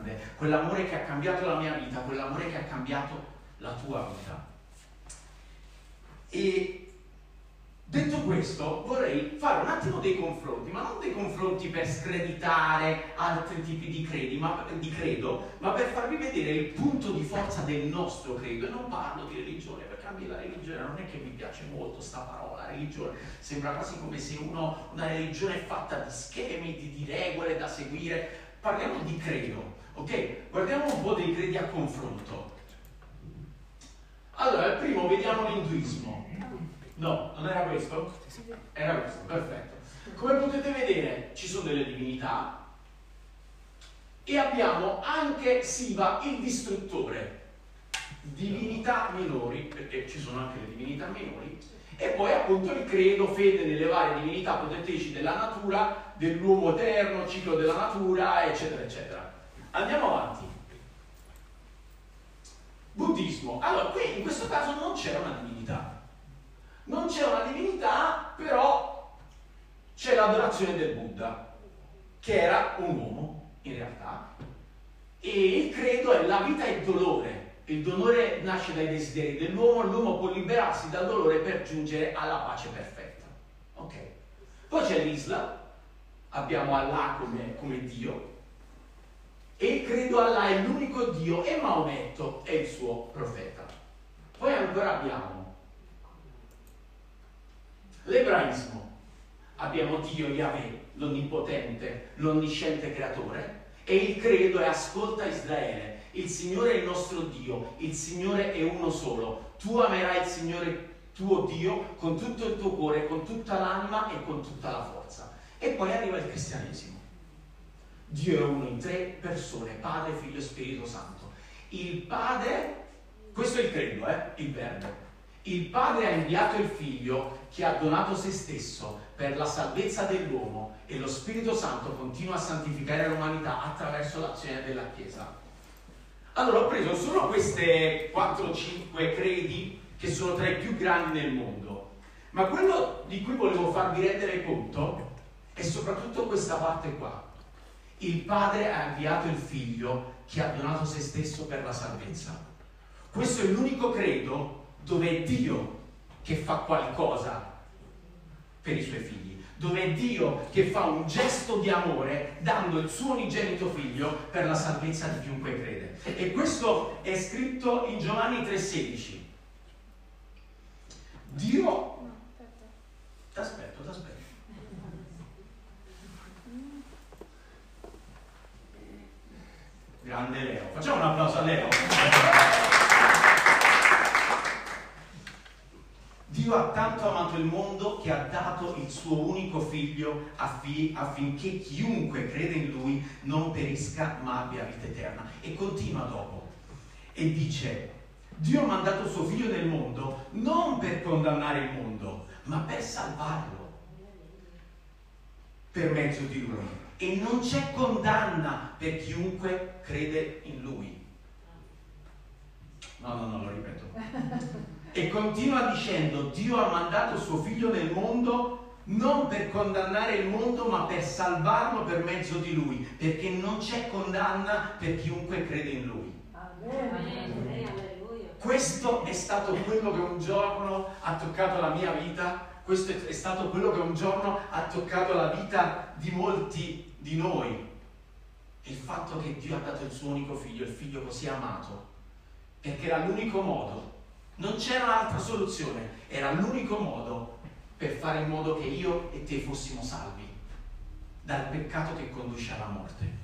grande, quell'amore che ha cambiato la mia vita, quell'amore che ha cambiato la tua vita. E Detto questo, vorrei fare un attimo dei confronti, ma non dei confronti per screditare altri tipi di, credi, ma, di, credo, ma per farvi vedere il punto di forza del nostro credo. E non parlo di religione, perché a me la religione non è che mi piace molto sta parola, religione sembra quasi come se uno, una religione è fatta di schemi, di, di regole da seguire. Parliamo di credo, ok? Guardiamo un po' dei credi a confronto. Allora, il primo vediamo l'induismo. No, non era questo? Era questo, perfetto. Come potete vedere ci sono delle divinità e abbiamo anche Siva il distruttore. Divinità minori, perché ci sono anche le divinità minori, e poi appunto il credo, fede nelle varie divinità protettrici della natura, dell'uomo eterno, ciclo della natura, eccetera, eccetera. Andiamo avanti. Buddismo. Allora, qui in questo caso non c'era una divinità non c'è una divinità, però c'è l'adorazione del Buddha, che era un uomo in realtà. E il credo è la vita e il dolore. Il dolore nasce dai desideri dell'uomo, l'uomo può liberarsi dal dolore per giungere alla pace perfetta. Ok. Poi c'è l'Islam, abbiamo Allah come, come Dio, e credo Allah è l'unico Dio e Maometto è il suo profeta. Poi ancora abbiamo L'ebraismo. Abbiamo Dio Yahweh, l'onnipotente, l'onnisciente creatore, e il credo è ascolta Israele. Il Signore è il nostro Dio, il Signore è uno solo. Tu amerai il Signore tuo Dio con tutto il tuo cuore, con tutta l'anima e con tutta la forza. E poi arriva il cristianesimo. Dio è uno in tre persone, Padre, Figlio e Spirito Santo. Il Padre, questo è il credo, eh? il verbo. Il Padre ha inviato il Figlio che ha donato se stesso per la salvezza dell'uomo e lo Spirito Santo continua a santificare l'umanità attraverso l'azione della Chiesa. Allora ho preso solo queste 4-5 credi che sono tra i più grandi nel mondo, ma quello di cui volevo farvi rendere conto è soprattutto questa parte qua. Il Padre ha inviato il Figlio che ha donato se stesso per la salvezza. Questo è l'unico credo dove è Dio che fa qualcosa per i suoi figli, dove è Dio che fa un gesto di amore dando il suo unigenito figlio per la salvezza di chiunque crede. E questo è scritto in Giovanni 3:16. Dio... T'aspetto, t'aspetto. Grande Leo. Facciamo un applauso a Leo. Dio ha tanto amato il mondo che ha dato il suo unico figlio affi- affinché chiunque crede in lui non perisca ma abbia vita eterna. E continua dopo e dice, Dio ha mandato suo figlio nel mondo non per condannare il mondo, ma per salvarlo per mezzo di lui. E non c'è condanna per chiunque crede in lui. No, no, no, lo ripeto. E continua dicendo, Dio ha mandato suo figlio nel mondo non per condannare il mondo, ma per salvarlo per mezzo di lui, perché non c'è condanna per chiunque crede in lui. Questo è stato quello che un giorno ha toccato la mia vita, questo è stato quello che un giorno ha toccato la vita di molti di noi. Il fatto che Dio ha dato il suo unico figlio, il figlio così amato, perché era l'unico modo non c'era un'altra soluzione, era l'unico modo per fare in modo che io e te fossimo salvi dal peccato che conduce alla morte.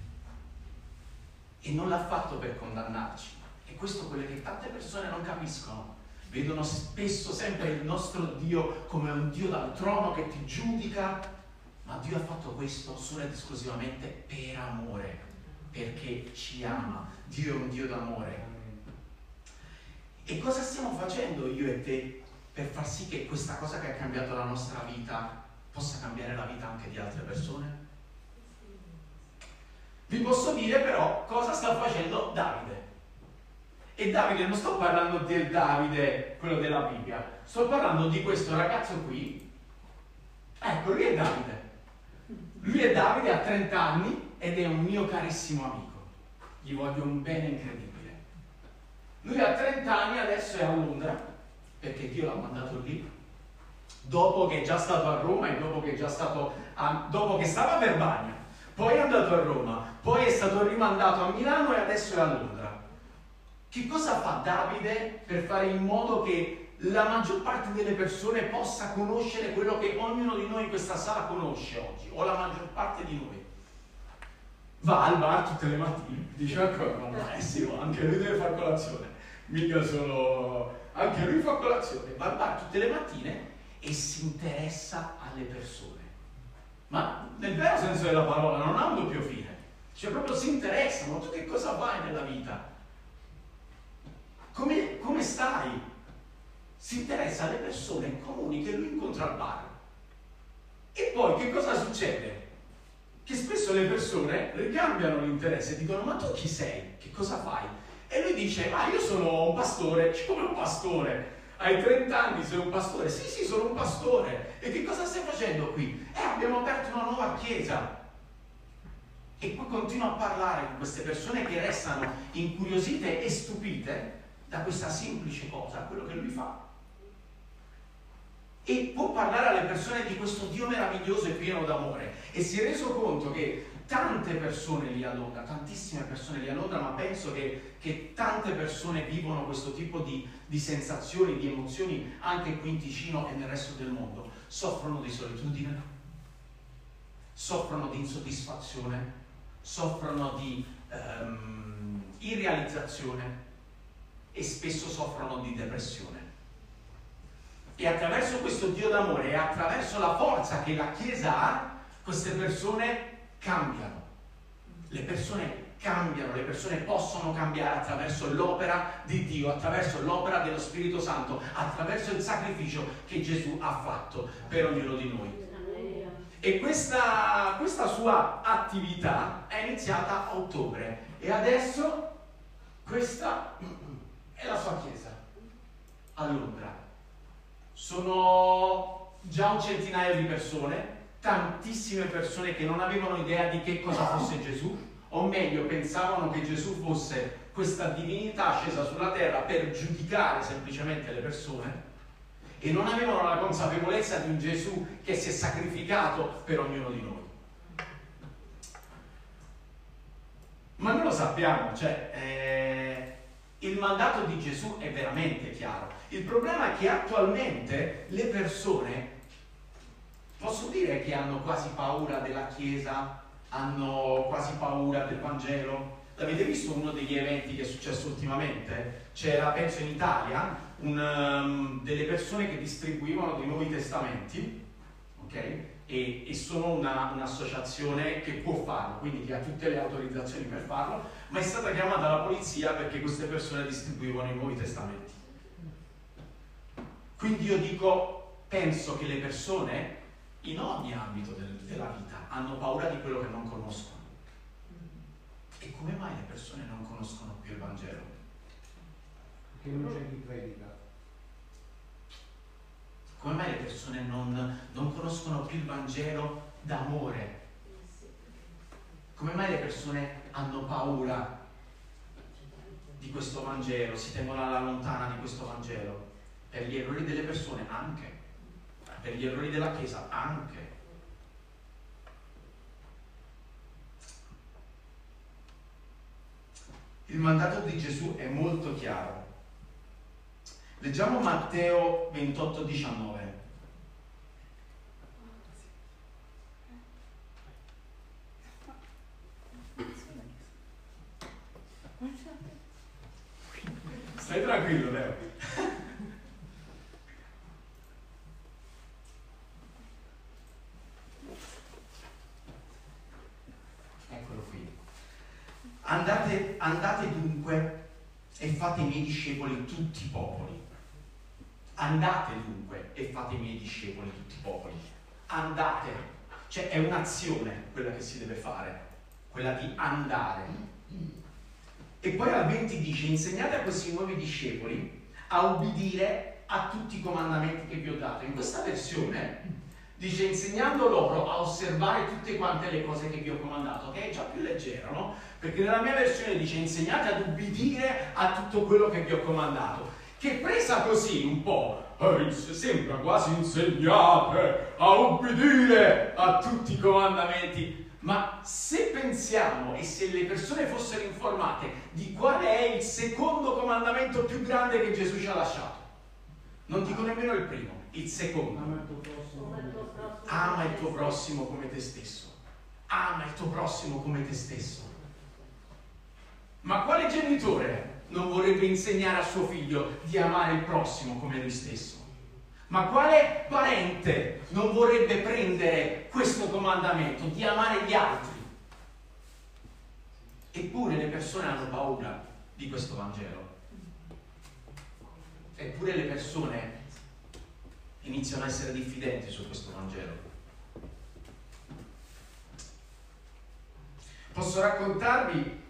E non l'ha fatto per condannarci. E questo è quello che tante persone non capiscono. Vedono spesso sempre il nostro Dio come un Dio dal trono che ti giudica, ma Dio ha fatto questo solo ed esclusivamente per amore, perché ci ama. Dio è un Dio d'amore e cosa stiamo facendo io e te per far sì che questa cosa che ha cambiato la nostra vita possa cambiare la vita anche di altre persone? Vi posso dire però cosa sta facendo Davide. E Davide non sto parlando del Davide, quello della Bibbia, sto parlando di questo ragazzo qui. Ecco, lui è Davide. Lui è Davide, ha 30 anni ed è un mio carissimo amico. gli voglio un bene incredibile. Lui ha 30 anni, adesso è a Londra, perché Dio l'ha mandato lì, dopo che è già stato a Roma e dopo che, è già stato a, dopo che stava a Verbania, poi è andato a Roma, poi è stato rimandato a Milano e adesso è a Londra. Che cosa fa Davide per fare in modo che la maggior parte delle persone possa conoscere quello che ognuno di noi in questa sala conosce oggi, o la maggior parte di noi? Va al bar tutte le mattine, dice ancora, ma sì, anche lui deve fare colazione, mica solo... anche lui fa colazione, va al bar tutte le mattine e si interessa alle persone. Ma nel vero senso della parola non ha un doppio fine, cioè proprio si interessa, ma tu che cosa fai nella vita? Come, come stai? Si interessa alle persone comuni che lui incontra al bar. E poi che cosa succede? Che spesso le persone ricambiano l'interesse dicono ma tu chi sei? Che cosa fai? E lui dice ma io sono un pastore, come un pastore? Hai 30 anni, sei un pastore? Sì, sì, sono un pastore. E che cosa stai facendo qui? Eh, abbiamo aperto una nuova chiesa. E poi continua a parlare con queste persone che restano incuriosite e stupite da questa semplice cosa, quello che lui fa. E può parlare alle persone di questo Dio meraviglioso e pieno d'amore. E si è reso conto che tante persone lì a Londra, tantissime persone lì a Londra, ma penso che, che tante persone vivono questo tipo di, di, sensazioni, di emozioni anche qui in Ticino e nel resto del mondo. Soffrono di solitudine, soffrono di insoddisfazione, soffrono di um, irrealizzazione e spesso soffrono di depressione. E attraverso questo Dio d'amore e attraverso la forza che la Chiesa ha, queste persone cambiano. Le persone cambiano, le persone possono cambiare attraverso l'opera di Dio, attraverso l'opera dello Spirito Santo, attraverso il sacrificio che Gesù ha fatto per ognuno di noi. E questa, questa sua attività è iniziata a ottobre e adesso questa è la sua chiesa a Londra. Sono già un centinaio di persone, tantissime persone che non avevano idea di che cosa fosse Gesù, o meglio pensavano che Gesù fosse questa divinità scesa sulla terra per giudicare semplicemente le persone e non avevano la consapevolezza di un Gesù che si è sacrificato per ognuno di noi. Ma noi lo sappiamo, cioè eh, il mandato di Gesù è veramente chiaro. Il problema è che attualmente le persone Posso dire che hanno quasi paura della Chiesa, hanno quasi paura del Vangelo? L'avete visto uno degli eventi che è successo ultimamente? C'era, penso in Italia, un, um, delle persone che distribuivano dei nuovi testamenti, ok? E, e sono una, un'associazione che può farlo, quindi che ha tutte le autorizzazioni per farlo, ma è stata chiamata la polizia perché queste persone distribuivano i nuovi testamenti. Quindi io dico, penso che le persone in ogni ambito del, della vita hanno paura di quello che non conoscono. E come mai le persone non conoscono più il Vangelo? Perché non c'è chi predica. Come mai le persone non, non conoscono più il Vangelo d'amore? Come mai le persone hanno paura di questo Vangelo, si tengono alla lontana di questo Vangelo? Per gli errori delle persone anche per gli errori della Chiesa anche. Il mandato di Gesù è molto chiaro. Leggiamo Matteo 28, 19. Stai tranquillo, Leo. Andate, andate dunque e fate i miei discepoli tutti i popoli. Andate dunque e fate i miei discepoli tutti i popoli. Andate. Cioè è un'azione quella che si deve fare, quella di andare. E poi al 20 dice, insegnate a questi nuovi discepoli a ubbidire a tutti i comandamenti che vi ho dato. In questa versione Dice insegnando loro a osservare tutte quante le cose che vi ho comandato, che è già più leggero, no? Perché nella mia versione dice insegnate ad ubbidire a tutto quello che vi ho comandato. Che presa così un po', eh, sembra quasi insegnate a ubbidire a tutti i comandamenti ma se pensiamo e se le persone fossero informate di qual è il secondo comandamento più grande che Gesù ci ha lasciato, non dico nemmeno il primo, il secondo. Ama il tuo prossimo come te stesso. Ama il tuo prossimo come te stesso. Ma quale genitore non vorrebbe insegnare a suo figlio di amare il prossimo come lui stesso? Ma quale parente non vorrebbe prendere questo comandamento di amare gli altri? Eppure le persone hanno paura di questo Vangelo. Eppure le persone iniziano a essere diffidenti su questo Vangelo. Posso raccontarvi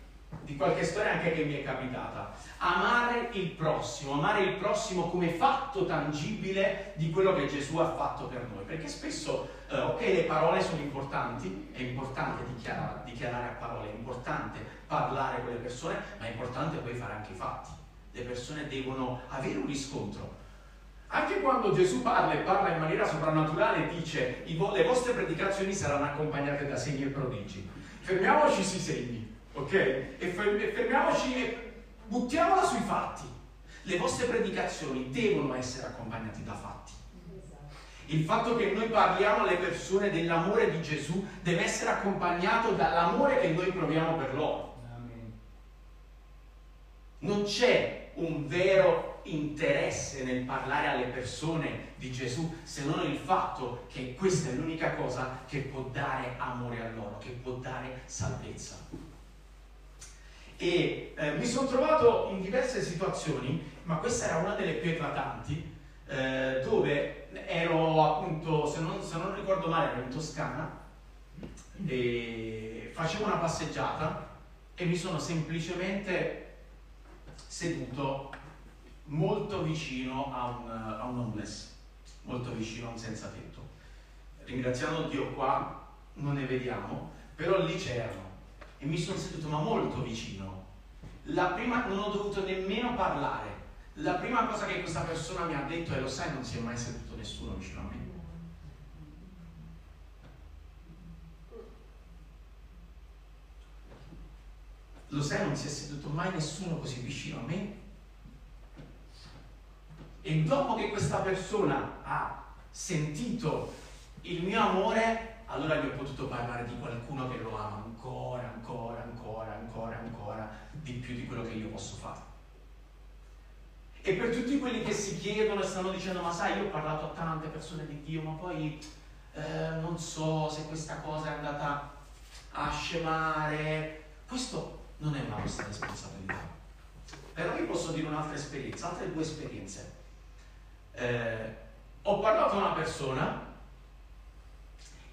di qualche storia anche che mi è capitata amare il prossimo, amare il prossimo come fatto tangibile di quello che Gesù ha fatto per noi. Perché spesso, eh, ok, le parole sono importanti, è importante dichiarare, dichiarare, a parole, è importante parlare con le persone, ma è importante poi fare anche i fatti. Le persone devono avere un riscontro. Anche quando Gesù parla e parla in maniera soprannaturale, dice le vostre predicazioni saranno accompagnate da segni e prodigi. Fermiamoci sui segni, ok? E fermiamoci Buttiamola sui fatti. Le vostre predicazioni devono essere accompagnate da fatti. Il fatto che noi parliamo alle persone dell'amore di Gesù deve essere accompagnato dall'amore che noi proviamo per loro. Non c'è un vero interesse nel parlare alle persone di Gesù se non il fatto che questa è l'unica cosa che può dare amore a loro, che può dare salvezza e eh, mi sono trovato in diverse situazioni, ma questa era una delle più eclatanti, eh, dove ero appunto, se non, se non, ricordo male, ero in Toscana e facevo una passeggiata e mi sono semplicemente seduto molto vicino a un, a un homeless, molto vicino a un senza tetto. Ringraziando Dio qua non ne vediamo, però lì c'erano e mi sono seduto ma molto vicino. La prima, non ho dovuto nemmeno parlare. La prima cosa che questa persona mi ha detto è lo sai non si è mai seduto nessuno vicino a me. Lo sai non si è seduto mai nessuno così vicino a me? E dopo che questa persona ha sentito il mio amore, allora gli ho potuto parlare di qualcuno che lo ama ancora, ancora, ancora, ancora, ancora di più di quello che io posso fare. E per tutti quelli che si chiedono e stanno dicendo, ma sai, io ho parlato a tante persone di Dio, ma poi eh, non so se questa cosa è andata a scemare. Questo non è una nostra responsabilità. Però vi posso dire un'altra esperienza, altre due esperienze. Eh, ho parlato a una persona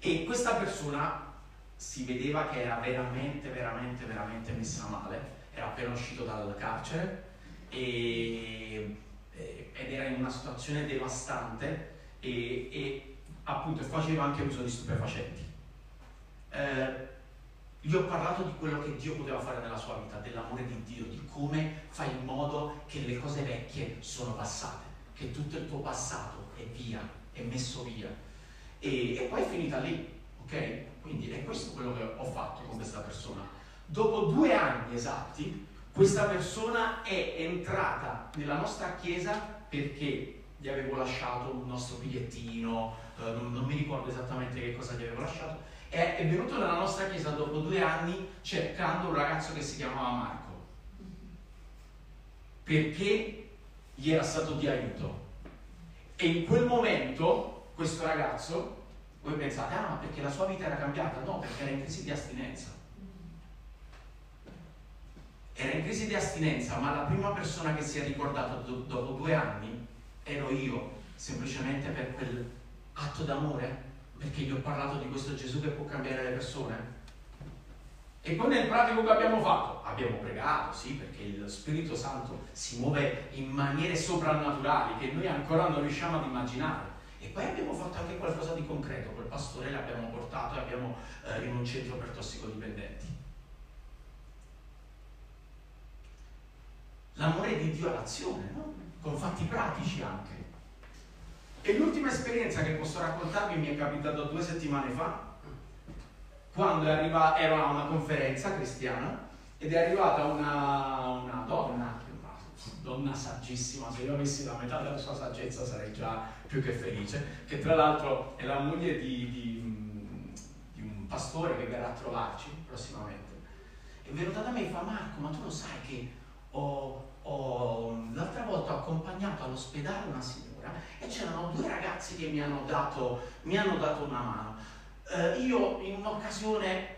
e questa persona si vedeva che era veramente, veramente, veramente messa male, era appena uscito dal carcere e, ed era in una situazione devastante e, e appunto faceva anche uso di stupefacenti. Eh, gli ho parlato di quello che Dio poteva fare nella sua vita, dell'amore di Dio, di come fai in modo che le cose vecchie sono passate, che tutto il tuo passato è via, è messo via e, e poi è finita lì, ok? Quindi è questo quello che ho fatto con questa persona. Dopo due anni esatti, questa persona è entrata nella nostra chiesa perché gli avevo lasciato un nostro bigliettino, eh, non, non, mi ricordo esattamente che cosa gli avevo lasciato, è, è venuto nella nostra chiesa dopo due anni cercando un ragazzo che si chiamava Marco, perché gli era stato di aiuto. E in quel momento questo ragazzo, voi pensate, ah, perché la sua vita era cambiata? No, perché era in crisi di astinenza. Era in crisi di astinenza, ma la prima persona che si è ricordata do- dopo due anni ero io, semplicemente per quel atto d'amore, perché gli ho parlato di questo Gesù che può cambiare le persone. E poi nel pratico che abbiamo fatto? Abbiamo pregato, sì, perché il Spirito Santo si muove in maniere soprannaturali che noi ancora non riusciamo ad immaginare poi abbiamo fatto anche qualcosa di concreto, quel pastore l'abbiamo portato e abbiamo eh, in un centro per tossicodipendenti. L'amore di Dio all'azione, no? con fatti pratici anche. E l'ultima esperienza che posso raccontarvi mi è capitata due settimane fa, quando ero a una conferenza cristiana ed è arrivata una, una donna, donna saggissima, se io avessi la metà della sua saggezza sarei già più che felice, che tra l'altro è la moglie di, di, di un pastore che verrà a trovarci prossimamente. È venuta da me e fa Marco, ma tu lo sai che ho, ho, l'altra volta ho accompagnato all'ospedale una signora e c'erano due ragazzi che mi hanno dato, mi hanno dato una mano. Eh, io in un'occasione,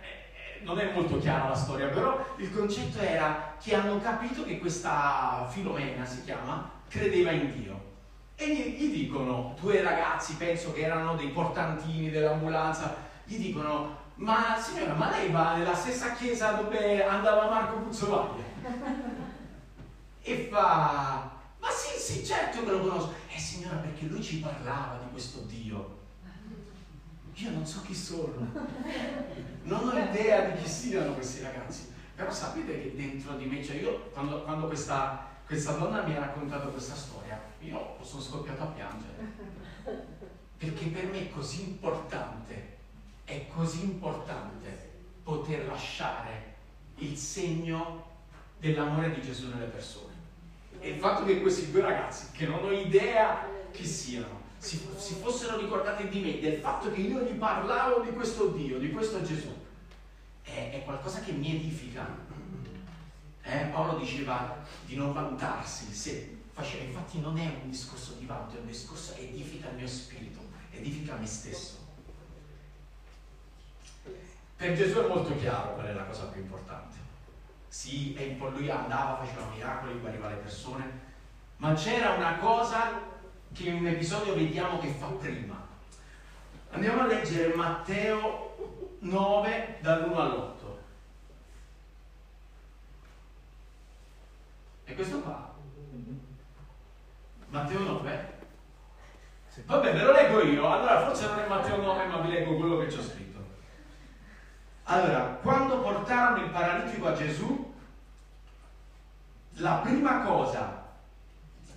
non è molto chiara la storia, però il concetto era che hanno capito che questa Filomena si chiama, credeva in Dio. E gli, gli dicono, due ragazzi, penso che erano dei portantini dell'ambulanza, gli dicono, ma signora, ma lei va nella stessa chiesa dove andava Marco Puzzolaglia? e fa, ma sì, sì, certo che lo conosco. Eh signora, perché lui ci parlava di questo Dio. Io non so chi sono, non ho idea di chi siano questi ragazzi, però sapete che dentro di me, cioè io quando, quando questa, questa donna mi ha raccontato questa storia, io sono scoppiato a piangere, perché per me è così importante, è così importante poter lasciare il segno dell'amore di Gesù nelle persone. E il fatto che questi due ragazzi, che non ho idea chi siano, si, si, fossero ricordati di me, del fatto che io gli parlavo di questo Dio, di questo Gesù, è, è qualcosa che mi edifica. Eh, Paolo diceva di non vantarsi se faceva, infatti non è un discorso di vanto, è un discorso che edifica il mio spirito, edifica me stesso. Per Gesù è molto chiaro qual è la cosa più importante. Sì, lui andava, faceva miracoli, guariva le persone, ma c'era una cosa che in un episodio vediamo che fa prima. Andiamo a leggere Matteo 9 dall'1 all'8. E questo qua? Matteo 9? Vabbè, ve lo leggo io. Allora, forse non è Matteo 9, ma vi leggo quello che ci ho scritto. Allora, quando portarono il paralitico a Gesù, la prima cosa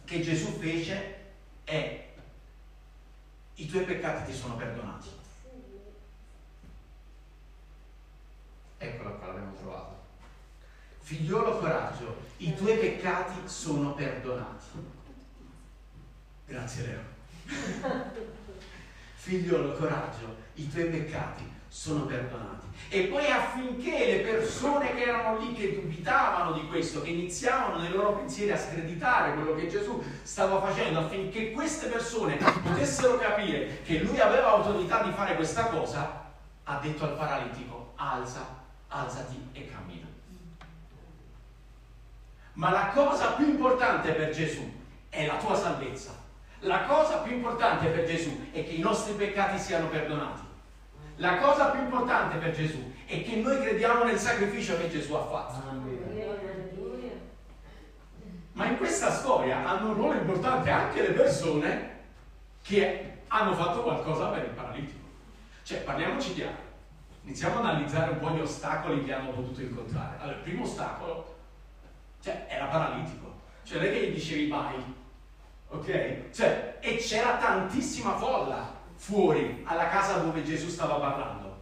che Gesù fece è i tuoi peccati ti sono perdonati. Eccola qua, l'abbiamo trovato. Figliolo coraggio, i tuoi peccati sono perdonati. Grazie Leo. Figliolo coraggio, i tuoi peccati sono perdonati. E poi affinché le persone che erano lì, che dubitavano di questo, che iniziavano nei loro pensieri a screditare quello che Gesù stava facendo, affinché queste persone potessero capire che lui aveva autorità di fare questa cosa, ha detto al paralitico, alza, alzati e cammina. Ma la cosa più importante per Gesù è la tua salvezza. La cosa più importante per Gesù è che i nostri peccati siano perdonati. La cosa più importante per Gesù è che noi crediamo nel sacrificio che Gesù ha fatto. Ma in questa storia hanno un ruolo importante anche le persone che hanno fatto qualcosa per il paralitico. Cioè, parliamoci chiaro. Iniziamo ad analizzare un po' gli ostacoli che hanno potuto incontrare. Allora, il primo ostacolo cioè, era paralitico. Cioè, non è che gli dicevi vai, ok? Cioè, e c'era tantissima folla fuori alla casa dove Gesù stava parlando.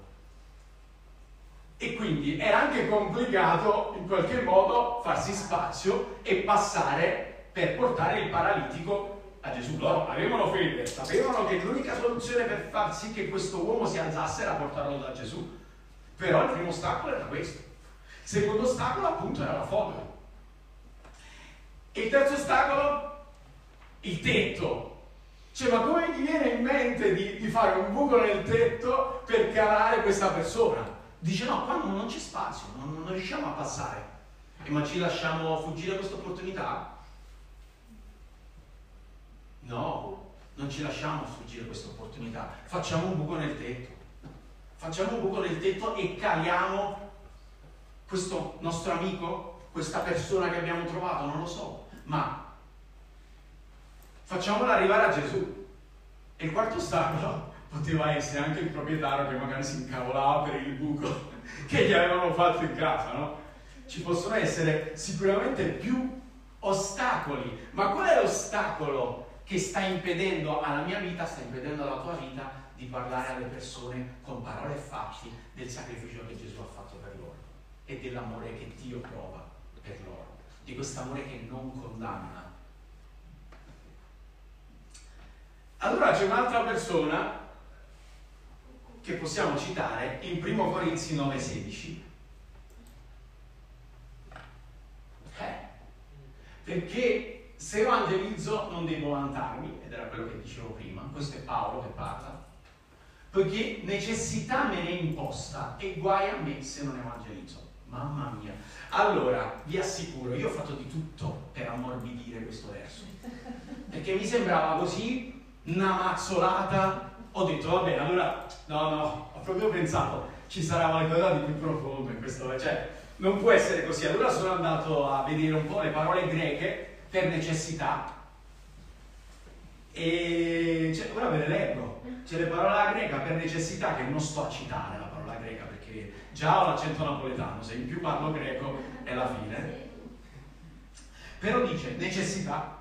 E quindi era anche complicato in qualche modo farsi spazio e passare per portare il paralitico a Gesù. Loro avevano fede, sapevano che l'unica soluzione per far sì che questo uomo si alzasse era portarlo da Gesù. Però il primo ostacolo era questo. Il secondo ostacolo appunto era la folla. E il terzo ostacolo? Il tetto. Cioè, ma come gli viene in mente di, di fare un buco nel tetto per calare questa persona? Dice no, qua non c'è spazio, non, non riusciamo a passare. E ma ci lasciamo fuggire questa opportunità? No, non ci lasciamo sfuggire questa opportunità. Facciamo un buco nel tetto. Facciamo un buco nel tetto e caliamo questo nostro amico, questa persona che abbiamo trovato, non lo so, ma facciamola arrivare a Gesù. E il quarto ostacolo poteva essere anche il proprietario che magari si incavolava per il buco che gli avevano fatto in casa, no? Ci possono essere sicuramente più ostacoli, ma qual è l'ostacolo che sta impedendo alla mia vita, sta impedendo alla tua vita di parlare alle persone con parole e fatti del sacrificio che Gesù ha fatto per loro e dell'amore che Dio prova per loro, di quest'amore che non condanna. Allora c'è un'altra persona che possiamo citare in 1 Corinzi 9:16. Eh, perché se evangelizzo non devo vantarmi, ed era quello che dicevo prima, questo è Paolo che parla, poiché necessità me ne imposta e guai a me se non evangelizzo. Mamma mia. Allora, vi assicuro, io ho fatto di tutto per ammorbidire questo verso, perché mi sembrava così una mazzolata. Ho detto, va bene, allora, no, no, ho proprio pensato, ci sarà qualcosa di più profondo in questo, cioè, non può essere così. Allora sono andato a vedere un po' le parole greche per necessità e cioè, ora ve le leggo. C'è le parole greca per necessità che non sto a citare la parola greca perché già ho l'accento napoletano, se in più parlo greco è la fine. Però dice necessità,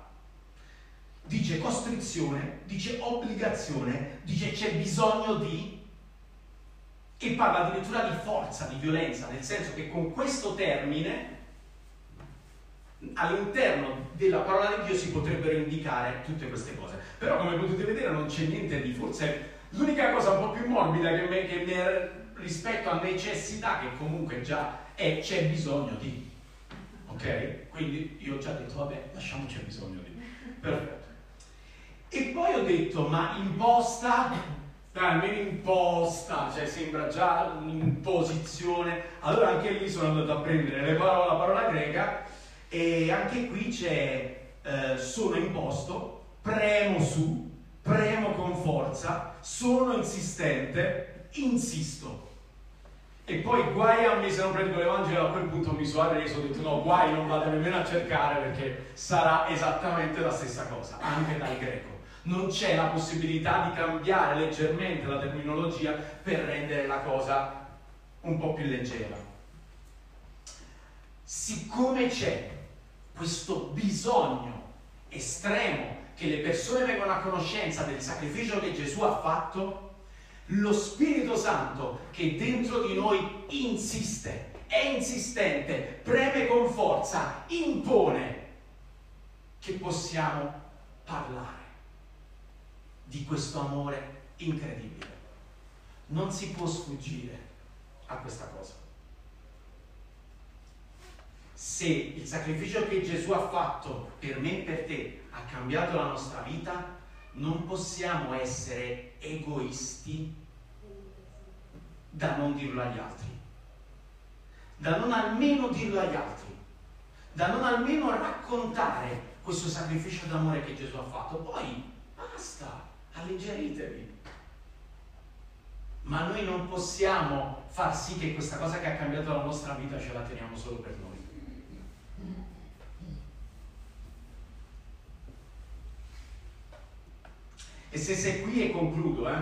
dice costrizione, dice obbligazione, dice c'è bisogno di e parla addirittura di forza, di violenza, nel senso che con questo termine all'interno della parola di Dio si potrebbero indicare tutte queste cose. Però come potete vedere non c'è niente di forse l'unica cosa un po' più morbida che, me, che me, rispetto a necessità che comunque già è c'è bisogno di. Ok? Quindi io ho già detto vabbè, lasciamo c'è bisogno di. Perfetto. E poi ho detto ma imposta dai, almeno imposta, cioè sembra già un'imposizione. Allora anche lì sono andato a prendere parola, la parola greca e anche qui c'è eh, sono imposto, premo su, premo con forza, sono insistente, insisto. E poi guai a me se non prendo l'Evangelo, a quel punto mi sono arreso, ho detto no, guai non vado nemmeno a cercare perché sarà esattamente la stessa cosa, anche dal greco. Non c'è la possibilità di cambiare leggermente la terminologia per rendere la cosa un po' più leggera. Siccome c'è questo bisogno estremo che le persone vengano a conoscenza del sacrificio che Gesù ha fatto, lo Spirito Santo che dentro di noi insiste, è insistente, preme con forza, impone che possiamo parlare di questo amore incredibile. Non si può sfuggire a questa cosa se il sacrificio che Gesù ha fatto per me e per te ha cambiato la nostra vita, non possiamo essere egoisti da non dirlo agli altri, da non almeno dirlo agli altri, da non almeno raccontare questo sacrificio d'amore che Gesù ha fatto. Poi basta, alleggeritevi. Ma noi non possiamo far sì che questa cosa che ha cambiato la nostra vita ce la teniamo solo per noi. E se sei qui e concludo, eh,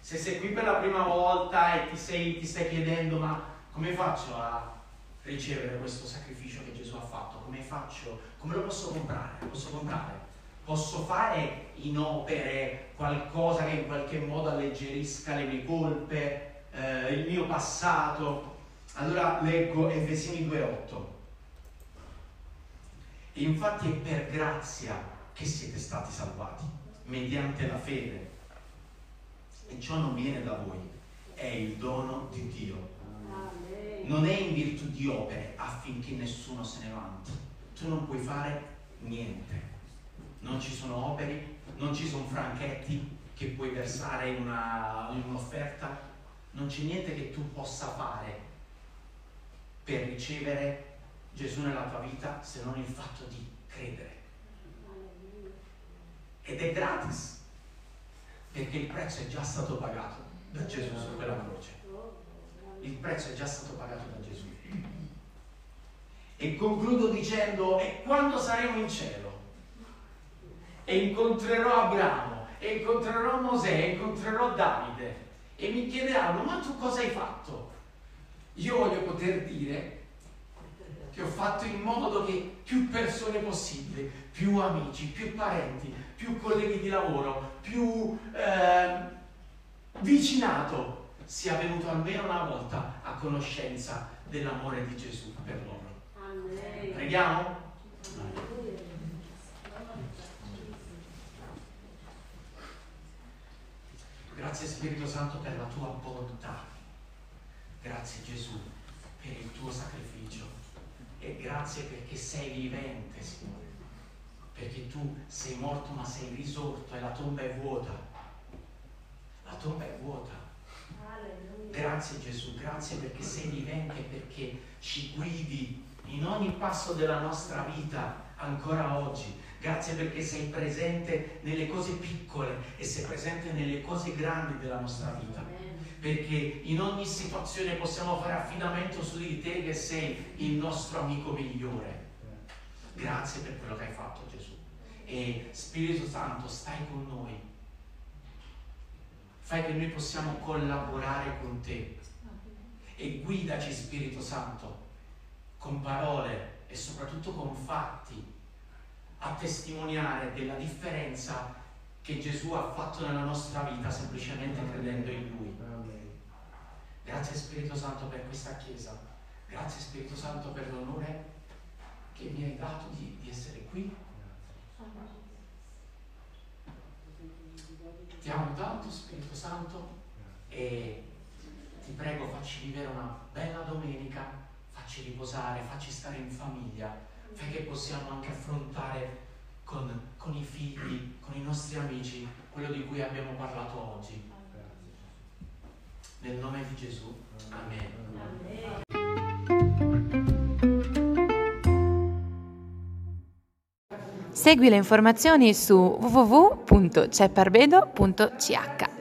se sei qui per la prima volta e ti, sei, ti stai chiedendo ma come faccio a ricevere questo sacrificio che Gesù ha fatto? Come faccio? Come lo posso comprare? Lo posso comprare? Posso fare in opere qualcosa che in qualche modo alleggerisca le mie colpe, eh, il mio passato? Allora leggo Efesini 2.8. E infatti è per grazia che siete stati salvati mediante la fede. E ciò non viene da voi, è il dono di Dio. Non è in virtù di opere affinché nessuno se ne vanti. Tu non puoi fare niente. Non ci sono opere, non ci sono franchetti che puoi versare in un'offerta. Non c'è niente che tu possa fare per ricevere Gesù nella tua vita se non il fatto di credere ed è gratis perché il prezzo è già stato pagato da Gesù su quella croce. Il prezzo è già stato pagato da Gesù. E concludo dicendo, e quando saremo in cielo e incontrerò Abramo e incontrerò Mosè, e incontrerò Davide e mi chiederanno ma tu cosa hai fatto? Io voglio poter dire che ho fatto in modo che più persone possibili, più amici, più parenti, più colleghi di lavoro, più eh, vicinato sia venuto almeno una volta a conoscenza dell'amore di Gesù per loro. Preghiamo? Grazie Spirito Santo per la tua bontà. Grazie Gesù per il tuo sacrificio e grazie perché sei vivente, Signore. Perché tu sei morto ma sei risorto e la tomba è vuota. La tomba è vuota. Grazie Gesù, grazie perché sei vivente, perché ci guidi in ogni passo della nostra vita ancora oggi. Grazie perché sei presente nelle cose piccole e sei presente nelle cose grandi della nostra vita. Perché in ogni situazione possiamo fare affidamento su di te che sei il nostro amico migliore. Grazie per quello che hai fatto Gesù. E Spirito Santo, stai con noi. Fai che noi possiamo collaborare con te. E guidaci Spirito Santo con parole e soprattutto con fatti a testimoniare della differenza che Gesù ha fatto nella nostra vita semplicemente credendo in Lui. Grazie Spirito Santo per questa Chiesa, grazie Spirito Santo per l'onore che mi hai dato di, di essere qui. Ti amo tanto Spirito Santo e ti prego facci vivere una bella domenica, facci riposare, facci stare in famiglia fai che possiamo anche affrontare con, con i figli, con i nostri amici, quello di cui abbiamo parlato oggi. Nel nome di Gesù. Amen. Segui le informazioni su www.cepparbedo.ch